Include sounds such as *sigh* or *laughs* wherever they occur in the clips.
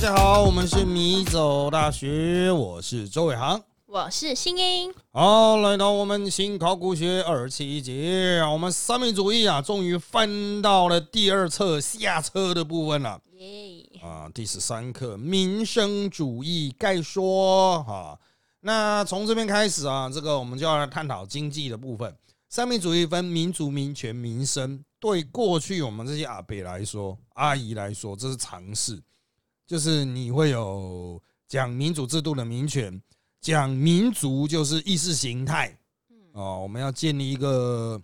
家好，我们是米走大学，我是周伟航。我是新英，好，来到我们新考古学二十七节，我们三民主义啊，终于翻到了第二册下册的部分了。耶！啊，第十三课民生主义概说哈。那从这边开始啊，这个我们就要来探讨经济的部分。三民主义分民主、民权、民生。对过去我们这些阿伯来说、阿姨来说，这是常事，就是你会有讲民主制度的民权。讲民族就是意识形态，哦，我们要建立一个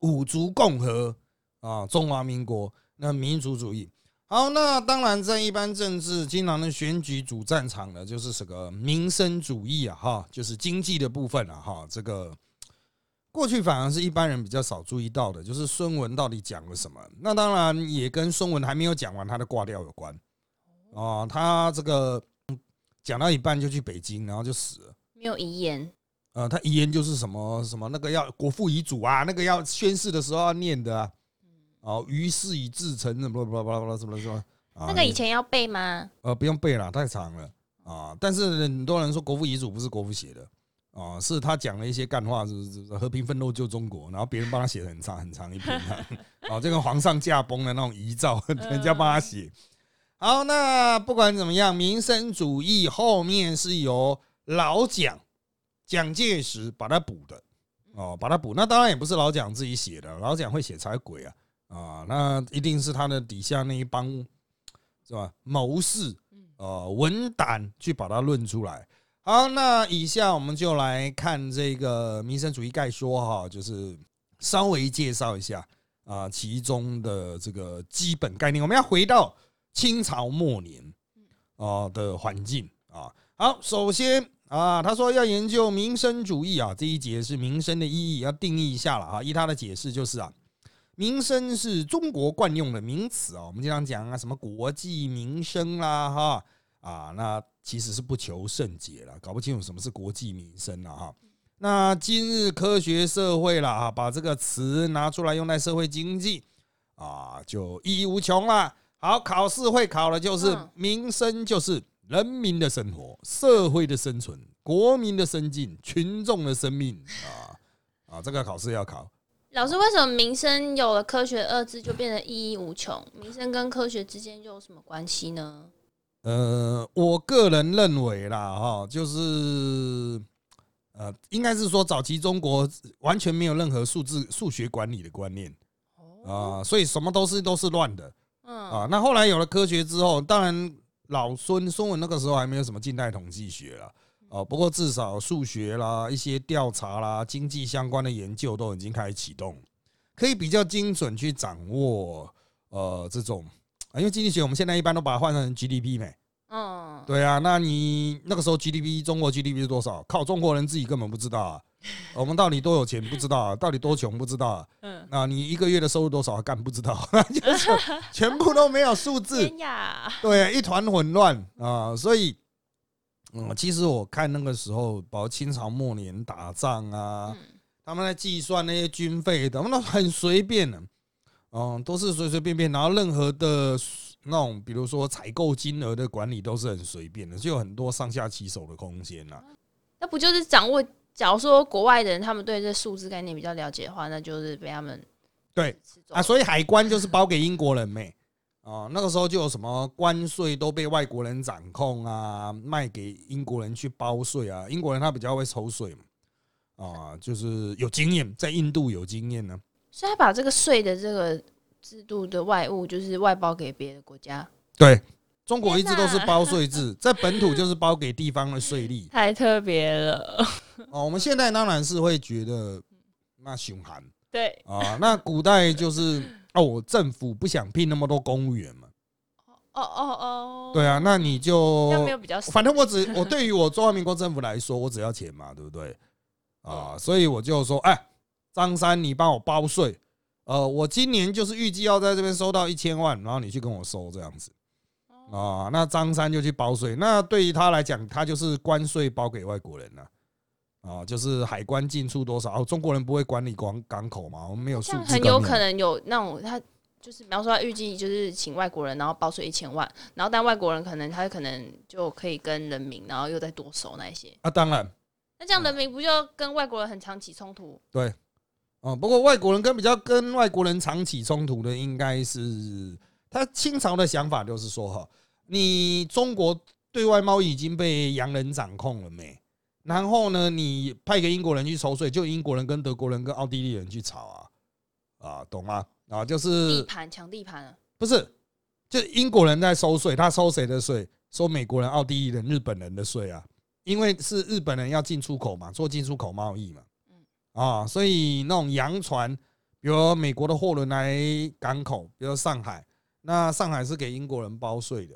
五族共和啊，中华民国那民族主义。好，那当然在一般政治经常的选举主战场呢，就是这个民生主义啊，哈，就是经济的部分啊，哈，这个过去反而是一般人比较少注意到的，就是孙文到底讲了什么。那当然也跟孙文还没有讲完他的挂掉有关啊，他这个。讲到一半就去北京，然后就死了。没有遗言。呃，他遗言就是什么什么那个要国父遗嘱啊，那个要宣誓的时候要念的啊。哦，于是以至诚，什么什么什么什么什么。那个以前要背吗？呃，不用背了，太长了啊。但是很多人说国父遗嘱不是国父写的啊，是他讲了一些干话，是是和平奋斗救中国，然后别人帮他写的很长很长一篇啊，*laughs* 这个皇上驾崩的那种遗诏，*laughs* 人家帮他写。好，那不管怎么样，民生主义后面是由老蒋蒋介石把它补的哦，把它补。那当然也不是老蒋自己写的，老蒋会写才鬼啊啊！那一定是他的底下那一帮是吧？谋士呃文胆去把它论出来。好，那以下我们就来看这个民生主义概说哈，就是稍微介绍一下啊其中的这个基本概念。我们要回到。清朝末年啊的环境啊，好，首先啊，他说要研究民生主义啊，这一节是民生的意义要定义一下了啊。依他的解释就是啊，民生是中国惯用的名词啊，我们经常讲啊，什么国计民生啦哈啊，那其实是不求甚解了，搞不清楚什么是国计民生了哈。那今日科学社会了啊，把这个词拿出来用在社会经济啊，就意义无穷了。好，考试会考的就是民生，就是人民的生活、社会的生存、国民的生计、群众的生命啊啊！这个考试要考。老师，为什么民生有了科学二字就变得意义无穷？民生跟科学之间又有什么关系呢？呃，我个人认为啦，哈，就是呃，应该是说早期中国完全没有任何数字数学管理的观念啊，所以什么都是都是乱的。啊，那后来有了科学之后，当然老孙孙文那个时候还没有什么近代统计学了，哦，不过至少数学啦、一些调查啦、经济相关的研究都已经开始启动，可以比较精准去掌握呃这种啊，因为经济学我们现在一般都把它换成 GDP 没。嗯，对啊，那你那个时候 GDP 中国 GDP 是多少？靠中国人自己根本不知道啊。*laughs* 我们到底多有钱不知道啊？到底多穷不知道啊？嗯，啊，你一个月的收入多少干不知道，*laughs* 就是全部都没有数字，*laughs* 对，一团混乱啊。所以，嗯，其实我看那个时候，包括清朝末年打仗啊，他们在计算那些军费，他们都很随便的，嗯，都是随随便便，然后任何的。那种比如说采购金额的管理都是很随便的，就有很多上下其手的空间呐。那不就是掌握？假如说国外的人他们对这数字概念比较了解的话，那就是被他们对啊，所以海关就是包给英国人没啊。那个时候就有什么关税都被外国人掌控啊，卖给英国人去包税啊。英国人他比较会抽税嘛，啊，就是有经验，在印度有经验呢。所以他把这个税的这个。制度的外物就是外包给别的国家，对中国一直都是包税制，在本土就是包给地方的税率，*laughs* 太特别了。哦，我们现在当然是会觉得那凶悍，对啊，那古代就是哦，政府不想聘那么多公务员嘛，哦哦哦，对啊，那你就没有比较，反正我只我对于我中华民国政府来说，我只要钱嘛，对不对？啊，所以我就说，哎，张三，你帮我包税。呃，我今年就是预计要在这边收到一千万，然后你去跟我收这样子啊。那张三就去包税，那对于他来讲，他就是关税包给外国人了啊，就是海关进出多少，哦中国人不会管理港港口嘛，我们没有很有可能有那种他就是比方说他预计就是请外国人，然后包税一千万，然后但外国人可能他可能就可以跟人民，然后又再多收那一些，啊，当然，那这样人民不就跟外国人很常起冲突？对，哦，不过外国人跟比较跟外国人常起冲突的，应该是他清朝的想法，就是说哈，你中国对外贸易已经被洋人掌控了没？然后呢，你派个英国人去抽税，就英国人跟德国人跟奥地利人去吵啊，啊，懂吗？啊，就是地是盘抢地盘啊，不是，就英国人在收税，他收谁的税？收美国人、奥地利人、日本人的税啊，因为是日本人要进出口嘛，做进出口贸易嘛，啊，所以那种洋船，比如美国的货轮来港口，比如上海，那上海是给英国人包税的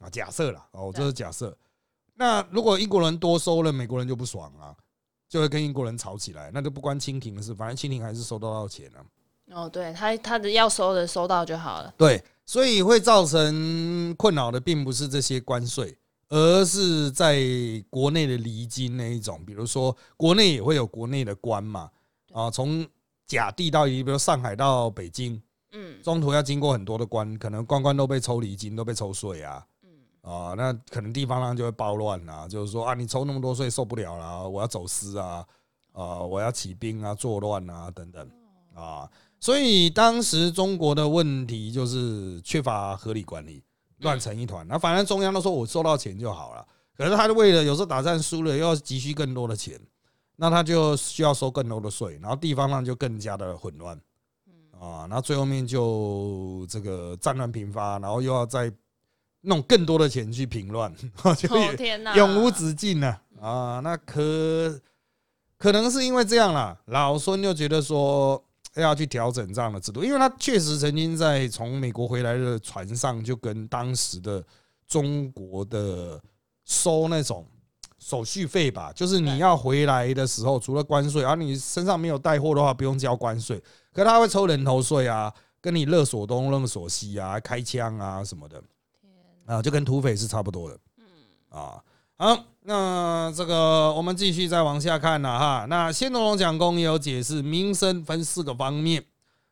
啊，假设啦，哦，这是假设。那如果英国人多收了，美国人就不爽啊，就会跟英国人吵起来，那就不关清廷的事，反正清廷还是收得到钱啊。哦，对他他的要收的收到就好了，对，所以会造成困扰的并不是这些关税，而是在国内的离京那一种，比如说国内也会有国内的关嘛，啊，从甲地到比如上海到北京，嗯。中途要经过很多的关，可能关关都被抽离京，都被抽税啊，嗯，啊，那可能地方上就会暴乱啊，就是说啊，你抽那么多税受不了了，我要走私啊，啊，我要起兵啊，作乱啊，等等。啊，所以当时中国的问题就是缺乏合理管理，乱成一团。那反正中央都说我收到钱就好了，可是他为了有时候打仗输了又要急需更多的钱，那他就需要收更多的税，然后地方上就更加的混乱。啊，然后最后面就这个战乱频发，然后又要再弄更多的钱去平乱，*laughs* 就永无止境呢啊！那可可能是因为这样啦，老孙就觉得说要去调整这样的制度，因为他确实曾经在从美国回来的船上就跟当时的中国的收那种手续费吧，就是你要回来的时候，除了关税，而你身上没有带货的话，不用交关税，可他会抽人头税啊，跟你勒索东勒索西啊，开枪啊什么的。啊，就跟土匪是差不多的。啊，好，那这个我们继续再往下看了哈。那先农龙讲公也有解释，民生分四个方面，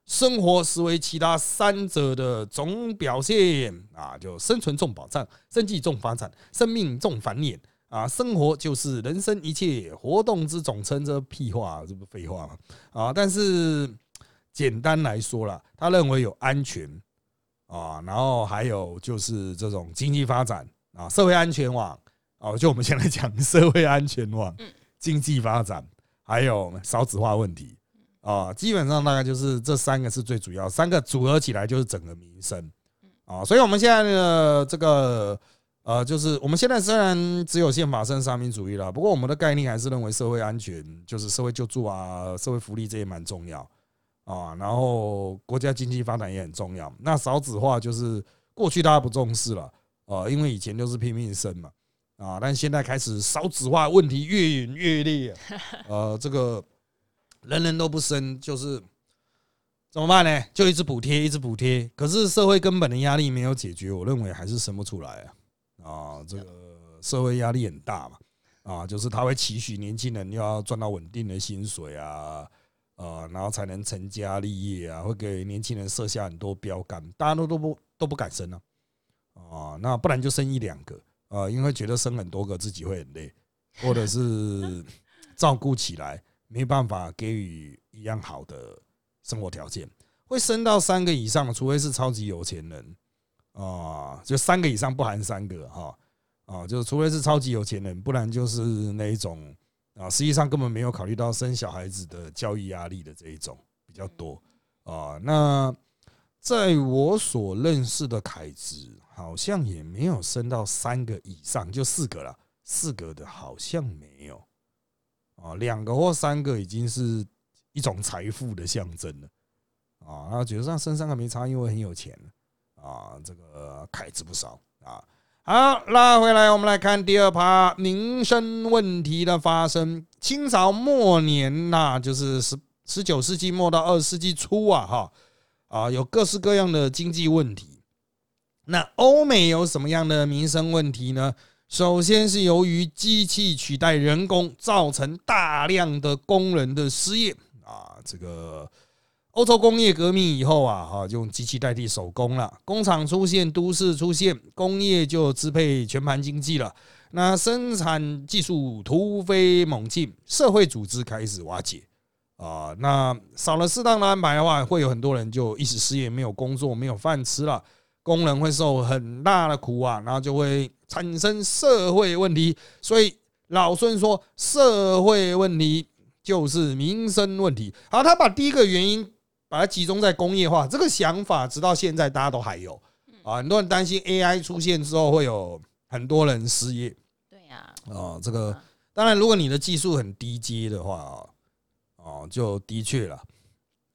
生活实为其他三者的总表现啊，就生存重保障，生计重发展，生命重繁衍啊。生活就是人生一切活动之总称，这屁话，这不废话吗？啊，但是简单来说啦，他认为有安全。啊，然后还有就是这种经济发展啊，社会安全网哦，就我们现在讲社会安全网、经济发展，还有少子化问题啊，基本上大概就是这三个是最主要，三个组合起来就是整个民生啊，所以我们现在的这个呃，就是我们现在虽然只有宪法生三民主义了，不过我们的概念还是认为社会安全就是社会救助啊，社会福利这也蛮重要。啊，然后国家经济发展也很重要。那少子化就是过去大家不重视了，啊，因为以前就是拼命生嘛，啊，但现在开始少子化问题越演越烈，*laughs* 呃，这个人人都不生，就是怎么办呢？就一直补贴，一直补贴，可是社会根本的压力没有解决，我认为还是生不出来啊，啊，这个社会压力很大嘛，啊，就是他会期许年轻人要赚到稳定的薪水啊。呃，然后才能成家立业啊，会给年轻人设下很多标杆，大家都都不都不敢生啊，啊，那不然就生一两个啊，因为觉得生很多个自己会很累，或者是照顾起来没办法给予一样好的生活条件，会生到三个以上，除非是超级有钱人啊，就三个以上不含三个哈啊，就是除非是超级有钱人，不然就是那一种。啊，实际上根本没有考虑到生小孩子的教育压力的这一种比较多啊。那在我所认识的凯子，好像也没有升到三个以上，就四个了，四个的好像没有啊，两个或三个已经是一种财富的象征了啊。那觉得上升三个没差，因为很有钱啊。这个凯子不少啊。好，拉回来，我们来看第二趴民生问题的发生。清朝末年，呐就是十十九世纪末到二十世纪初啊，哈啊，有各式各样的经济问题。那欧美有什么样的民生问题呢？首先是由于机器取代人工，造成大量的工人的失业啊，这个欧洲工业革命以后啊，哈，就用机器代替手工了，工厂出现，都市出现，工业就支配全盘经济了。那生产技术突飞猛进，社会组织开始瓦解啊。那少了适当的安排的话，会有很多人就一时失业，没有工作，没有饭吃了。工人会受很大的苦啊，然后就会产生社会问题。所以老孙说，社会问题就是民生问题。好，他把第一个原因。把它集中在工业化这个想法，直到现在大家都还有啊。很多人担心 AI 出现之后会有很多人失业。对呀。哦，这个当然，如果你的技术很低阶的话，哦，就的确了。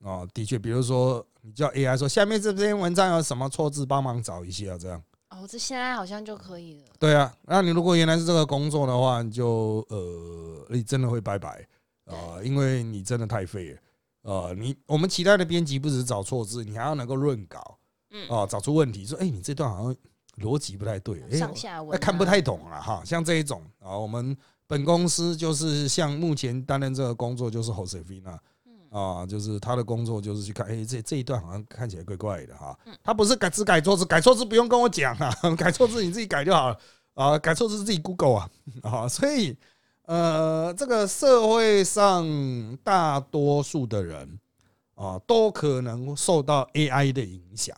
哦，的确，比如说你叫 AI 说下面这篇文章有什么错字，帮忙找一下，这样。哦，这现在好像就可以了。对啊，那你如果原来是这个工作的话，你就呃，你真的会拜拜啊，因为你真的太废了。呃，你我们其他的编辑不只是找错字，你还要能够润稿，嗯，哦，找出问题，说，哎，你这段好像逻辑不太对，上下文看不太懂了哈。像这一种啊，我们本公司就是像目前担任这个工作就是 Josefina，啊，就是他的工作就是去看，哎，这这一段好像看起来怪怪的哈。他不是改只改错字，改错字不用跟我讲啊，*laughs* 改错字你自己改就好了啊，改错字自己 Google 啊，*laughs* 啊，所以。呃，这个社会上大多数的人啊，都可能受到 AI 的影响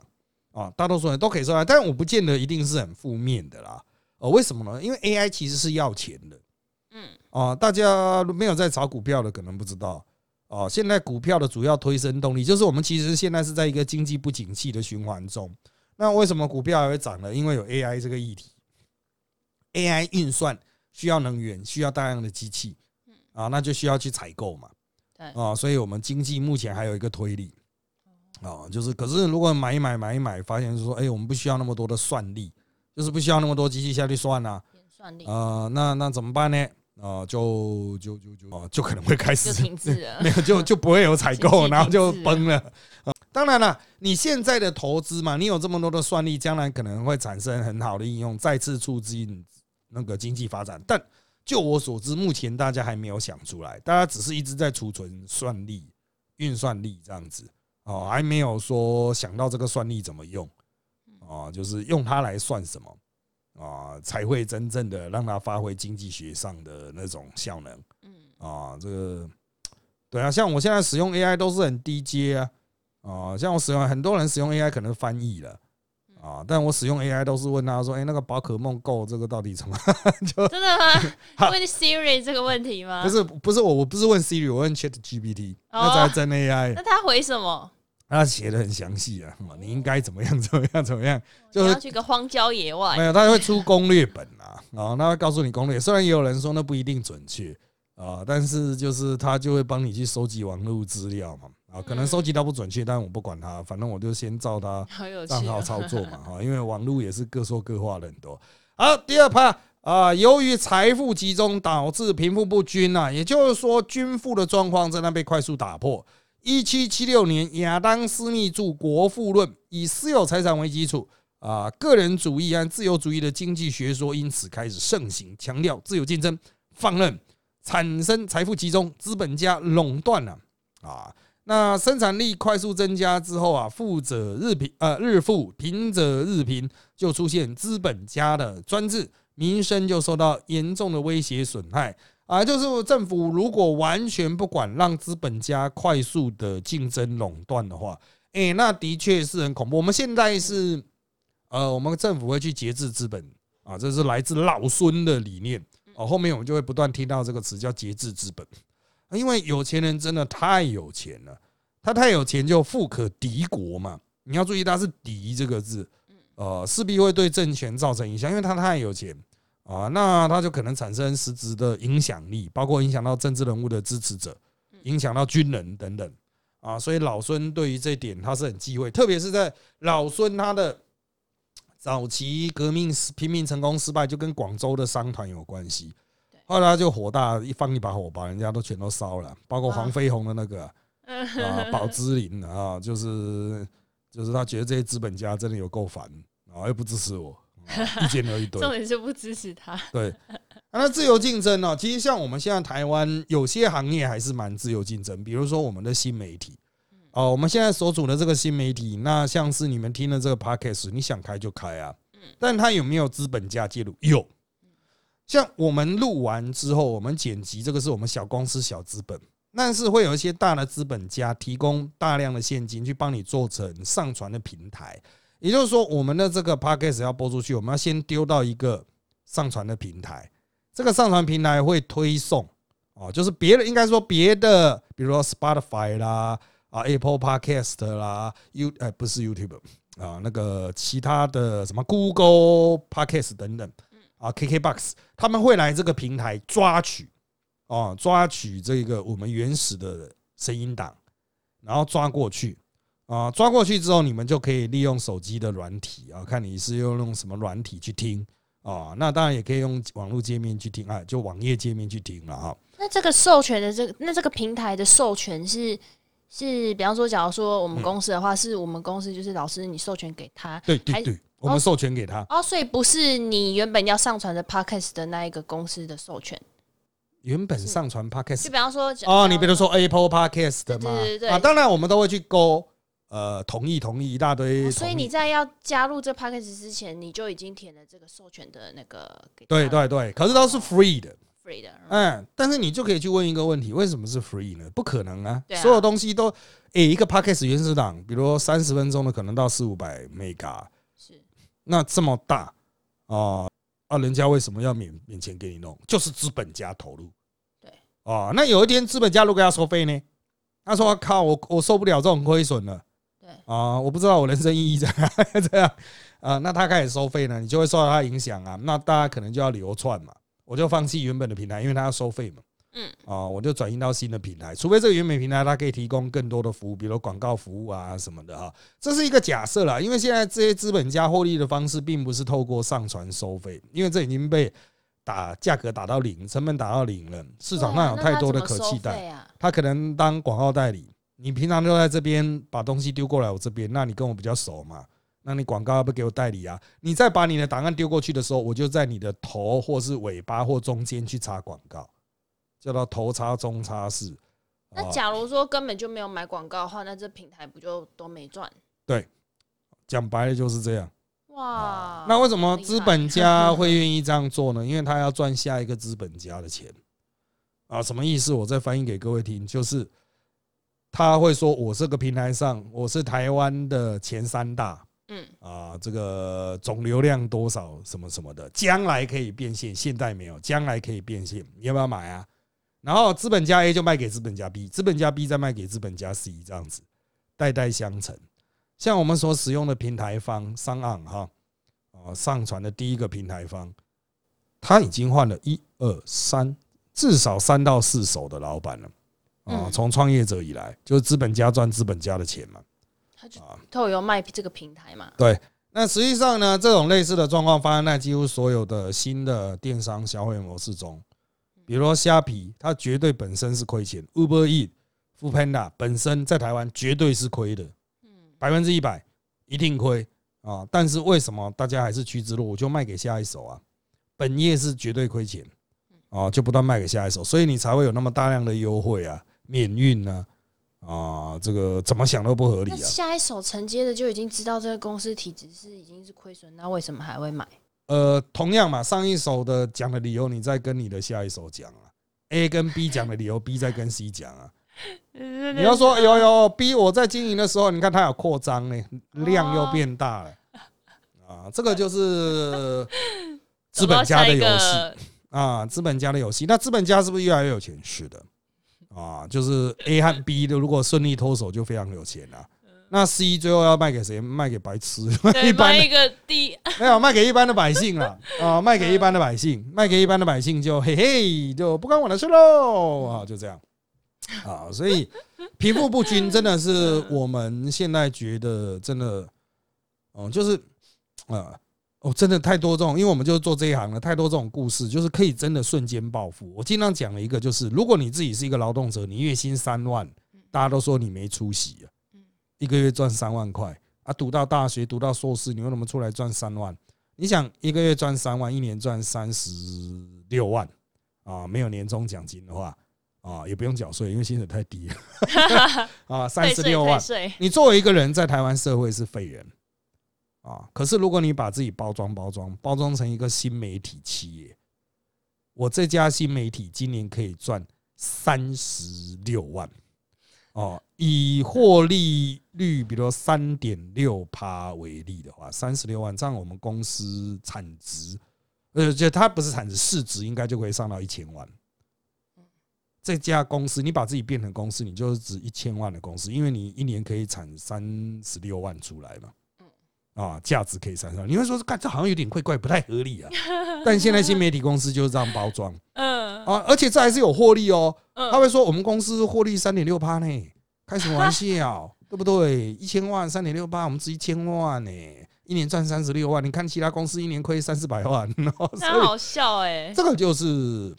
啊，大多数人都可以受到，但我不见得一定是很负面的啦。呃，为什么呢？因为 AI 其实是要钱的。嗯。啊，大家没有在炒股票的，可能不知道。哦，现在股票的主要推升动力，就是我们其实现在是在一个经济不景气的循环中。那为什么股票还会涨呢？因为有 AI 这个议题，AI 运算。需要能源，需要大量的机器，啊，那就需要去采购嘛，对啊，所以我们经济目前还有一个推力，啊，就是可是如果买一买买一买，发现是说，哎，我们不需要那么多的算力，就是不需要那么多机器下去算啊，算力啊，那那怎么办呢？啊，就就就就啊，就可能会开始停滞了，*laughs* 没有就就不会有采购，然后就崩了。当然了，你现在的投资嘛，你有这么多的算力，将来可能会产生很好的应用，再次促进。那个经济发展，但就我所知，目前大家还没有想出来，大家只是一直在储存算力、运算力这样子哦，还没有说想到这个算力怎么用啊，就是用它来算什么啊，才会真正的让它发挥经济学上的那种效能。嗯啊，这个对啊，像我现在使用 AI 都是很低阶啊啊，像我使用很多人使用 AI 可能翻译了。啊！但我使用 AI 都是问他说：“哎，那个宝可梦 Go 这个到底怎么？” *laughs* 就真的吗？*laughs* 问 Siri 这个问题吗？不是，不是我，我不是问 Siri，我问 Chat GPT，那才真 AI。那他回什么？他写的很详细啊，*laughs* 你应该怎么样？怎么样？怎么样？就是要去个荒郊野外。没有，他会出攻略本啊，然后他会告诉你攻略。虽然也有人说那不一定准确啊，但是就是他就会帮你去收集网络资料嘛。啊，可能收集到不准确，但我不管他，反正我就先照他 *laughs* 账号操作嘛，哈，因为网络也是各说各话的很多。好，第二趴啊，由于财富集中导致贫富不均呐，也就是说均富的状况在那被快速打破。一七七六年，亚当·斯密著《国富论》，以私有财产为基础啊，个人主义和自由主义的经济学说因此开始盛行，强调自由竞争、放任，产生财富集中，资本家垄断了啊。那生产力快速增加之后啊，富者日贫，呃日富，贫者日贫，就出现资本家的专制，民生就受到严重的威胁损害啊。就是政府如果完全不管，让资本家快速的竞争垄断的话，哎，那的确是很恐怖。我们现在是，呃，我们政府会去节制资本啊，这是来自老孙的理念哦。后面我们就会不断听到这个词叫节制资本。因为有钱人真的太有钱了，他太有钱就富可敌国嘛。你要注意，他是“敌”这个字，呃，势必会对政权造成影响，因为他太有钱啊，那他就可能产生实质的影响力，包括影响到政治人物的支持者，影响到军人等等啊。所以老孙对于这点他是很忌讳，特别是在老孙他的早期革命拼命成功失败，就跟广州的商团有关系。后来就火大，一放一把火，把人家都全都烧了，包括黄飞鸿的那个 *laughs* 啊，宝芝林啊，就是就是他觉得这些资本家真的有够烦啊，又不支持我，*laughs* 意见有一堆，重点是不支持他。对，那自由竞争呢？其实像我们现在台湾有些行业还是蛮自由竞争，比如说我们的新媒体哦，我们现在所处的这个新媒体，那像是你们听的这个 podcast，你想开就开啊。但它有没有资本家介入？有。像我们录完之后，我们剪辑，这个是我们小公司小资本，但是会有一些大的资本家提供大量的现金去帮你做成上传的平台。也就是说，我们的这个 podcast 要播出去，我们要先丢到一个上传的平台，这个上传平台会推送哦，就是别的应该说别的，比如说 Spotify 啦啊 Apple Podcast 啦 You 哎不是 YouTube 啊那个其他的什么 Google Podcast 等等啊 KKBox 他们会来这个平台抓取哦抓取这个我们原始的声音档，然后抓过去。啊，抓过去之后，你们就可以利用手机的软体啊，看你是用用什么软体去听啊。那当然也可以用网络界面去听啊，就网页界面去听了哈。那这个授权的这个，那这个平台的授权是是，比方说，假如说我们公司的话，是我们公司就是老师你授权给他，对对对，我们授权给他。哦，所以不是你原本要上传的 podcast 的那一个公司的授权。原本上传 podcast，就比方说，哦，你比如说 Apple Podcast 的嘛，对对对啊，当然我们都会去勾。呃，同意同意一大堆，所以你在要加入这 package 之前，你就已经填了这个授权的那个。对对对，可是都是 free 的，free 的。嗯，但是你就可以去问一个问题：为什么是 free 呢？不可能啊！所有东西都，诶，一个 package 原始档，比如三十分钟的，可能到四五百 mega，是那这么大啊啊！人家为什么要免免钱给你弄？就是资本家投入。对啊，那有一天资本家如果要收费呢？他说：“靠，我我受不了这种亏损了。”啊，我不知道我人生意义怎样 *laughs* 这样。啊，那他开始收费呢，你就会受到他影响啊，那大家可能就要流窜嘛，我就放弃原本的平台，因为他要收费嘛，嗯，啊，我就转移到新的平台，除非这个原本平台它可以提供更多的服务，比如广告服务啊什么的哈，这是一个假设啦，因为现在这些资本家获利的方式并不是透过上传收费，因为这已经被打价格打到零，成本打到零了，市场上有太多的可替代，他可能当广告代理。你平常就在这边把东西丢过来我这边，那你跟我比较熟嘛？那你广告要不给我代理啊？你再把你的档案丢过去的时候，我就在你的头或是尾巴或中间去插广告，叫做头插中插式。那假如说根本就没有买广告的话，那这平台不就都没赚？对，讲白了就是这样。哇，那为什么资本家会愿意这样做呢？因为他要赚下一个资本家的钱啊？什么意思？我再翻译给各位听，就是。他会说：“我这个平台上，我是台湾的前三大，嗯啊，这个总流量多少什么什么的，将来可以变现，现在没有，将来可以变现，你要不要买啊？然后资本家 A 就卖给资本家 B，资本家 B 再卖给资本家 C，这样子代代相承。像我们所使用的平台方商岸哈啊，上传的第一个平台方，他已经换了一二三，至少三到四手的老板了。”啊，从创业者以来，就是资本家赚资本家的钱嘛。他就透有卖这个平台嘛。对，那实际上呢，这种类似的状况发生在几乎所有的新的电商消费模式中。比如说虾皮，它绝对本身是亏钱；Uber E、Food Panda 本身在台湾绝对是亏的，百分之一百一定亏啊。但是为什么大家还是趋之若鹜，就卖给下一手啊？本业是绝对亏钱啊，就不断卖给下一手，所以你才会有那么大量的优惠啊。免运呢？啊，这个怎么想都不合理啊！下一手承接的就已经知道这个公司体质是已经是亏损，那为什么还会买？呃，同样嘛，上一手的讲的理由，你再跟你的下一手讲啊。A 跟 B 讲的理由，B 再跟 C 讲啊。*laughs* 你要说有有 B，我在经营的时候，你看它有扩张呢，量又变大了啊。这个就是 *laughs* 资本家的游戏啊，资本家的游戏。那资本家是不是越来越有钱？是的。啊，就是 A 和 B 的，如果顺利脱手，就非常有钱了。那 C 最后要卖给谁？卖给白痴，*laughs* 一般一个 D *laughs* 没有卖给一般的百姓了啊，卖给一般的百姓，卖给一般的百姓就嘿嘿，就不关我的事喽啊，就这样啊。所以贫富不均真的是我们现在觉得真的，哦，就是啊。哦，真的太多这种，因为我们就是做这一行的，太多这种故事，就是可以真的瞬间暴富。我经常讲了一个，就是如果你自己是一个劳动者，你月薪三万，大家都说你没出息啊，一个月赚三万块啊，读到大学，读到硕士，你为什么出来赚三万？你想一个月赚三万，一年赚三十六万啊，没有年终奖金的话啊，也不用缴税，因为薪水太低了 *laughs* 啊，三十六万你作为一个人在台湾社会是废人啊，可是如果你把自己包装包装包装成一个新媒体企业，我这家新媒体今年可以赚三十六万哦，以获利率比如三点六趴为例的话，三十六万，这样我们公司产值，呃，就它不是产值，市值应该就可以上到一千万。这家公司，你把自己变成公司，你就是值一千万的公司，因为你一年可以产三十六万出来嘛。啊，价值可以三十万，你会说，干这好像有点怪怪，不太合理啊。但现在新媒体公司就是这样包装 *laughs* 嗯啊，而且这还是有获利哦。他嗯，会说我们公司获利三点六趴呢，开什么玩笑，对不对？一千万三点六八，我们值一千万呢，一年赚三十六万。你看其他公司一年亏三四百万，然后所以那好笑哎，这个就是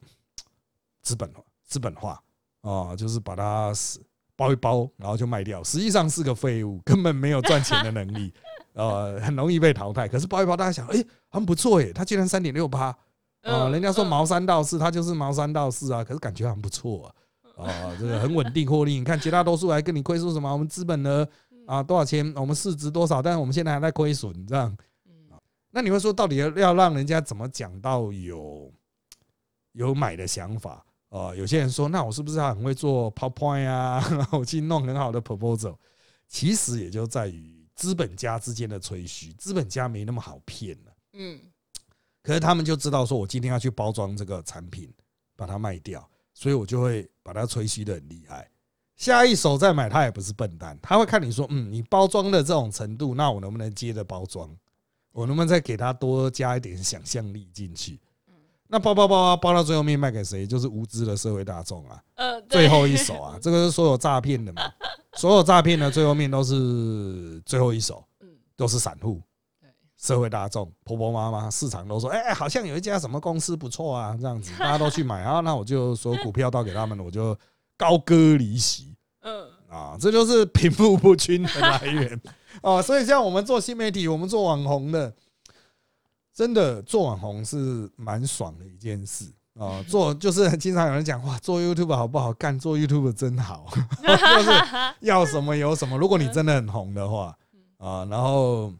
资本化，资本化啊，就是把它死包一包，然后就卖掉，实际上是个废物，根本没有赚钱的能力，呃，很容易被淘汰。可是抱一抱，大家想，哎，很不错耶，它居然三点六八啊，嗯人家说嗯毛三到四，它就是毛三到四啊，可是感觉很不错啊，啊，这个很稳定获利。你看绝大多数还跟你亏损什么，我们资本呢啊多少钱，我们市值多少，但是我们现在还在亏损，这样。嗯那你会说，到底要要让人家怎么讲到有有买的想法？呃，有些人说，那我是不是还很会做 PowerPoint 啊？然 *laughs* 后我去弄很好的 proposal？其实也就在于资本家之间的吹嘘，资本家没那么好骗了。嗯可是他们就知道说，我今天要去包装这个产品，把它卖掉，所以我就会把它吹嘘的很厉害。下一手再买，他也不是笨蛋，他会看你说，嗯，你包装的这种程度，那我能不能接着包装？我能不能再给他多加一点想象力进去？那包包包包包到最后面卖给谁？就是无知的社会大众啊，呃，最后一手啊，这个是所有诈骗的嘛，所有诈骗的最后面都是最后一手，嗯。都是散户对，社会大众、婆婆妈妈、市场都说，哎、好像有一家什么公司不错啊，这样子 *laughs* 大家都去买。啊，那我就所有股票倒给他们，我就高歌离席。*laughs* 嗯。啊，这就是贫富不均的来源。啊。*laughs* 所以像我们做新媒体，我们做网红的，真的做网红是蛮爽的一件事啊。做就是经常有人讲哇，做 YouTube 好不好干？做 YouTube 真好，*laughs* 就是要什么有什么。如果你真的很红的话啊，然后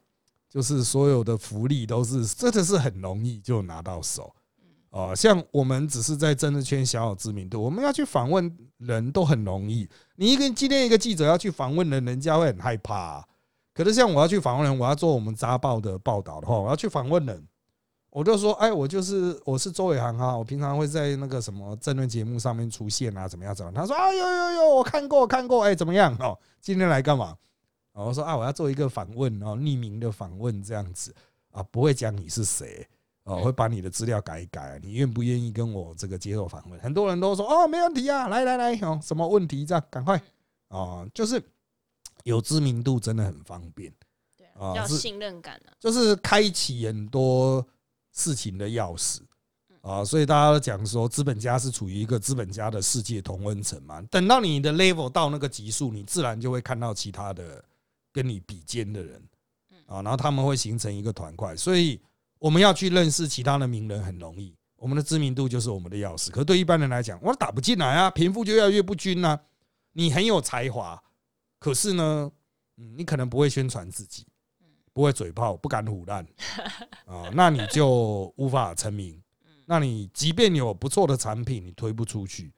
就是所有的福利都是真的是很容易就拿到手啊。像我们只是在政治圈小有知名度，我们要去访问人都很容易。你一个今天一个记者要去访问人，人家会很害怕啊、可是像我要去访问人，我要做我们扎报的报道的话，我要去访问人，我就说，哎，我就是我是周伟航啊，我平常会在那个什么政论节目上面出现啊，怎么样怎么样？他说啊，有有有，我看过看过，哎，怎么样哦？今天来干嘛？然后我说啊，我要做一个访问哦，匿名的访问这样子啊，不会讲你是谁。哦，会把你的资料改一改，你愿不愿意跟我这个接受访问？很多人都说哦，没问题啊，来来来，哦，什么问题这样赶快哦，就是有知名度真的很方便，对啊啊，要信任感啊，就是开启很多事情的钥匙啊，所以大家都讲说，资本家是处于一个资本家的世界同温层嘛。等到你的 level 到那个级数，你自然就会看到其他的跟你比肩的人啊，然后他们会形成一个团块，所以我们要去认识其他的名人很容易。我们的知名度就是我们的钥匙，可对一般人来讲，我打不进来啊，贫富就越来越不均啊。你很有才华，可是呢，嗯，你可能不会宣传自己，不会嘴炮，不敢唬烂 *laughs* 啊，那你就无法成名。那你即便有不错的产品，你推不出去，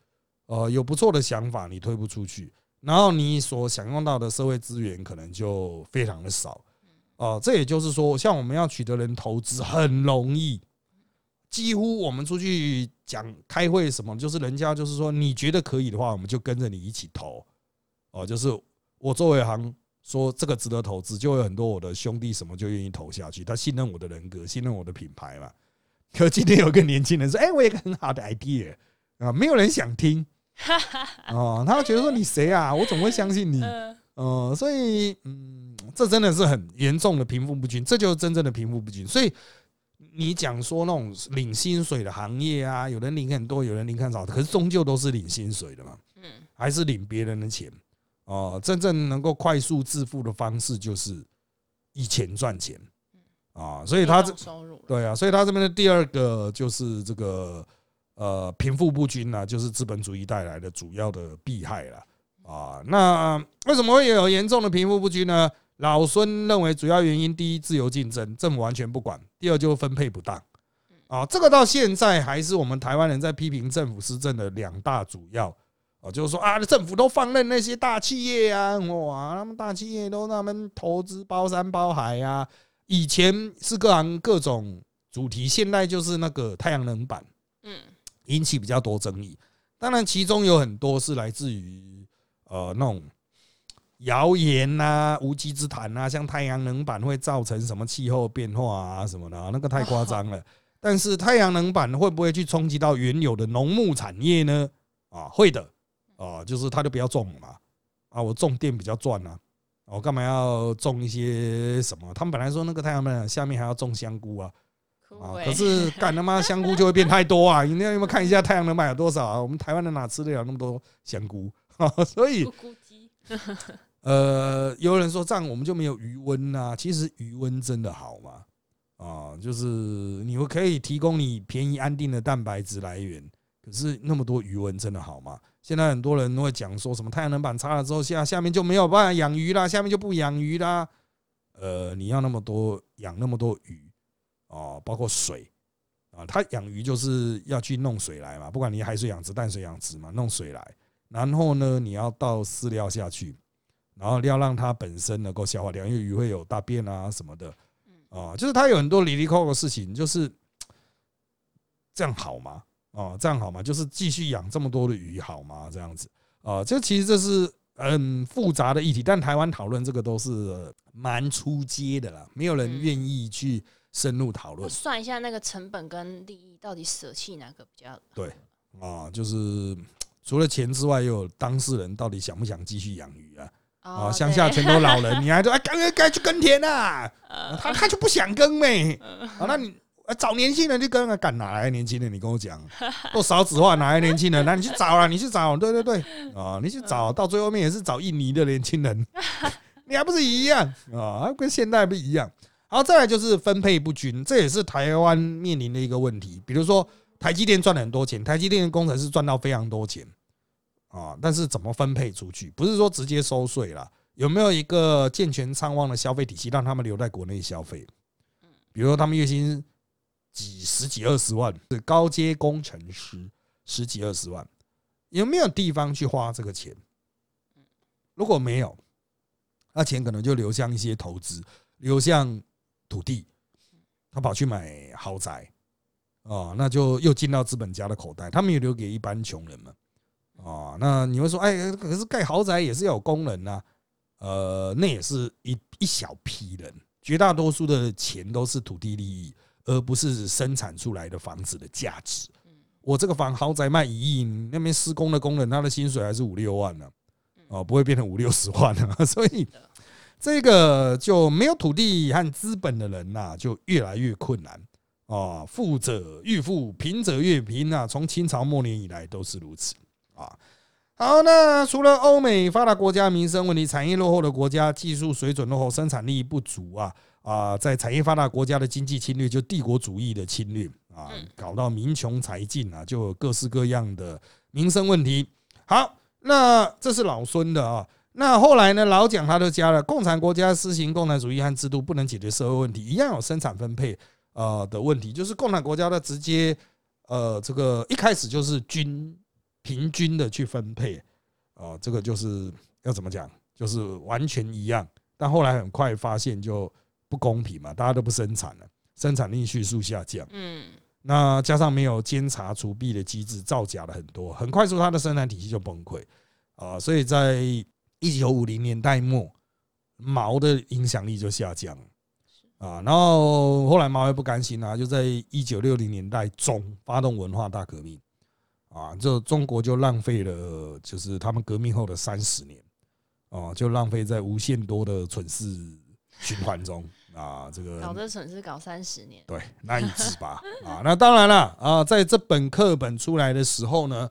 呃，有不错的想法，你推不出去，然后你所享用到的社会资源可能就非常的少。哦、这也就是说，像我们要取得人投资很容易，几乎我们出去讲开会什么，就是人家就是说你觉得可以的话，我们就跟着你一起投。哦，就是我作为行说这个值得投资，就会有很多我的兄弟什么就愿意投下去，他信任我的人格，信任我的品牌嘛。可今天有个年轻人说：“哎、我有一个很好的 idea 啊，没有人想听哦，他会觉得说你谁啊？我怎么会相信你？嗯呃，所以嗯，这真的是很严重的贫富不均，这就是真正的贫富不均。所以你讲说那种领薪水的行业啊，有人领很多，有人领很少，可是终究都是领薪水的嘛，嗯还是领别人的钱哦、真正能够快速致富的方式就是以钱赚钱啊、所以他这收入，对啊，所以他这边的第二个就是这个呃贫富不均呢，就是资本主义带来的主要的弊害了啊。那为什么会有严重的贫富不均呢？老孙认为主要原因，第一，自由竞争，政府完全不管；第二，就是分配不当。啊，这个到现在还是我们台湾人在批评政府施政的两大主要啊，就是说啊，政府都放任那些大企业啊，哇，他们大企业都他们投资包山包海啊。以前是各行各种主题，现在就是那个太阳能板，嗯，引起比较多争议。当然，其中有很多是来自于呃那种。谣言呐，无稽之谈呐，像太阳能板会造成什么气候变化啊什么的，那个太夸张了。但是太阳能板会不会去冲击到原有的农牧产业呢？啊，会的，啊，就是他就不要种嘛，啊，我种电比较赚啊，我干嘛要种一些什么？他们本来说那个太阳能下面还要种香菇啊，啊，可是 *laughs* 干他妈香菇就会变太多啊！你有没有看一下太阳能卖了多少啊？我们台湾人哪吃得了那么多香菇啊？所以。呃，有人说这样我们就没有余温呐？其实余温真的好吗？啊，就是你们可以提供你便宜安定的蛋白质来源，可是那么多余温真的好吗？现在很多人都会讲说什么太阳能板插了之后下下面就没有办法养鱼啦，下面就不养鱼啦。呃，你要那么多养那么多鱼哦，包括水啊，它养鱼就是要去弄水来嘛，不管你海水养殖、淡水养殖嘛，弄水来，然后呢，你要倒饲料下去。然后要让它本身能够消化掉，因为鱼会有大便啊什么的，啊，就是它有很多离离扣扣的事情，就是这样好吗？啊，这样好吗？就是继续养这么多的鱼好吗？这样子啊，这其实这是很复杂的议题，但台湾讨论这个都是蛮出街的啦，没有人愿意去深入讨论。算一下那个成本跟利益，到底舍弃哪个比较？对啊，就是除了钱之外，又有当事人到底想不想继续养鱼啊？啊，乡下全都老人，*laughs* 你还说哎，该该去耕田呐？他他就不想耕呗。啊，那你找年轻人去跟啊？干哪来年轻人？你跟我讲，*laughs* 都少子化，哪来年轻人？那你去找啊，你去找，对对对，啊，你去找到最后面也是找印尼的年轻人，*laughs* 你还不是一样啊？跟现代不一样。好，再来就是分配不均，这也是台湾面临的一个问题。比如说，台积电赚了很多钱，台积电的工程师赚到非常多钱。啊，但是怎么分配出去？不是说直接收税了，有没有一个健全畅旺的消费体系，让他们留在国内消费？比如说他们月薪几十几二十万，是高阶工程师十几二十万，有没有地方去花这个钱？如果没有，那钱可能就流向一些投资，流向土地，他跑去买豪宅，啊，那就又进到资本家的口袋，他们有留给一般穷人们。啊，那你会说，哎，可是盖豪宅也是要有工人呐，呃，那也是一一小批人，绝大多数的钱都是土地利益，而不是生产出来的房子的价值。我这个房豪宅卖一亿，那边施工的工人他的薪水还是五六万呢，哦，不会变成五六十万啊，*laughs* 所以这个就没有土地和资本的人呐，就越来越困难啊，富者愈富，贫者越贫啊，从清朝末年以来都是如此。啊，好，那除了欧美发达国家民生问题、产业落后的国家技术水准落后、生产力不足啊啊，在产业发达国家的经济侵略，就帝国主义的侵略啊，搞到民穷财尽啊，就各式各样的民生问题。好，那这是老孙的啊，那后来呢，老蒋他都加了，共产国家实行共产主义和制度不能解决社会问题，一样有生产分配呃的问题，就是共产国家的直接呃这个一开始就是均。平均的去分配，啊，这个就是要怎么讲，就是完全一样。但后来很快发现就不公平嘛，大家都不生产了，生产力迅速下降。嗯，那加上没有监察除弊的机制，造假了很多，很快速它的生产体系就崩溃啊。所以在一九五零年代末，毛的影响力就下降啊。然后后来毛也不甘心啊，就在一九六零年代中发动文化大革命。啊，就中国就浪费了，就是他们革命后的三十年，哦，就浪费在无限多的蠢事循环中啊。这个搞这损失搞三十年，对，难以自拔啊。那当然了啊，在这本课本出来的时候呢，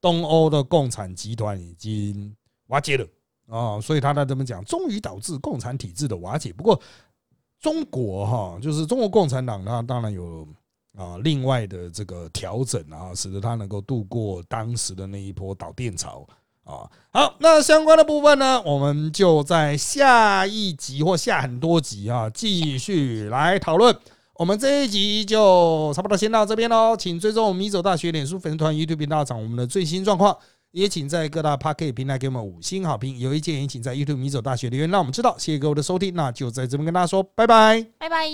东欧的共产集团已经瓦解了啊，所以他在这么讲，终于导致共产体制的瓦解。不过中国哈，就是中国共产党，它当然有啊，另外的这个调整啊，使得它能够度过当时的那一波导电潮啊。好，那相关的部分呢，我们就在下一集或下很多集啊，继续来讨论。我们这一集就差不多先到这边喽，请追踪我们米走大学脸书粉丝团、YouTube 频道，找我们的最新状况。也请在各大 p a r k e t 平台给我们五星好评。有意见也请在 YouTube 米走大学留言，让我们知道。谢谢各位的收听，那就在这边跟大家说拜拜，拜拜。